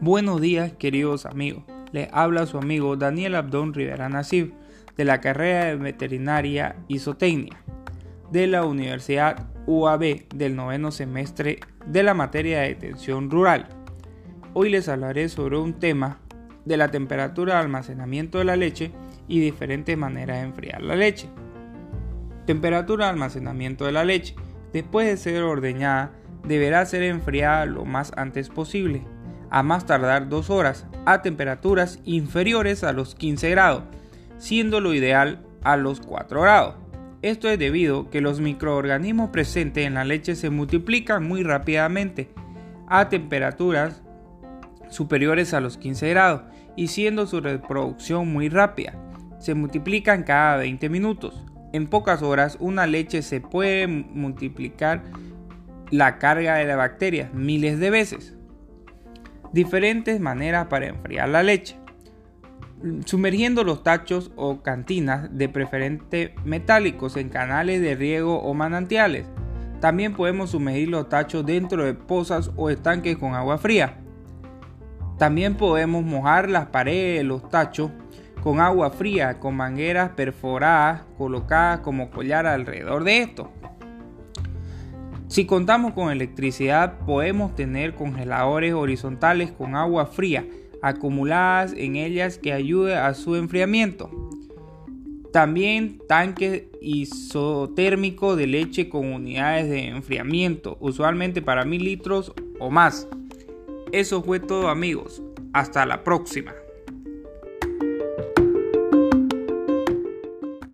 Buenos días queridos amigos, les habla su amigo Daniel Abdón Rivera Nasib de la carrera de veterinaria isotecnia de la Universidad UAB del noveno semestre de la materia de detención rural. Hoy les hablaré sobre un tema de la temperatura de almacenamiento de la leche y diferentes maneras de enfriar la leche. Temperatura de almacenamiento de la leche. Después de ser ordeñada, deberá ser enfriada lo más antes posible a más tardar 2 horas a temperaturas inferiores a los 15 grados, siendo lo ideal a los 4 grados. Esto es debido a que los microorganismos presentes en la leche se multiplican muy rápidamente a temperaturas superiores a los 15 grados y siendo su reproducción muy rápida. Se multiplican cada 20 minutos. En pocas horas una leche se puede multiplicar la carga de la bacteria miles de veces diferentes maneras para enfriar la leche. Sumergiendo los tachos o cantinas de preferente metálicos en canales de riego o manantiales. También podemos sumergir los tachos dentro de pozas o estanques con agua fría. También podemos mojar las paredes de los tachos con agua fría con mangueras perforadas colocadas como collar alrededor de esto. Si contamos con electricidad, podemos tener congeladores horizontales con agua fría acumuladas en ellas que ayude a su enfriamiento. También tanques isotérmicos de leche con unidades de enfriamiento, usualmente para mil litros o más. Eso fue todo amigos. Hasta la próxima.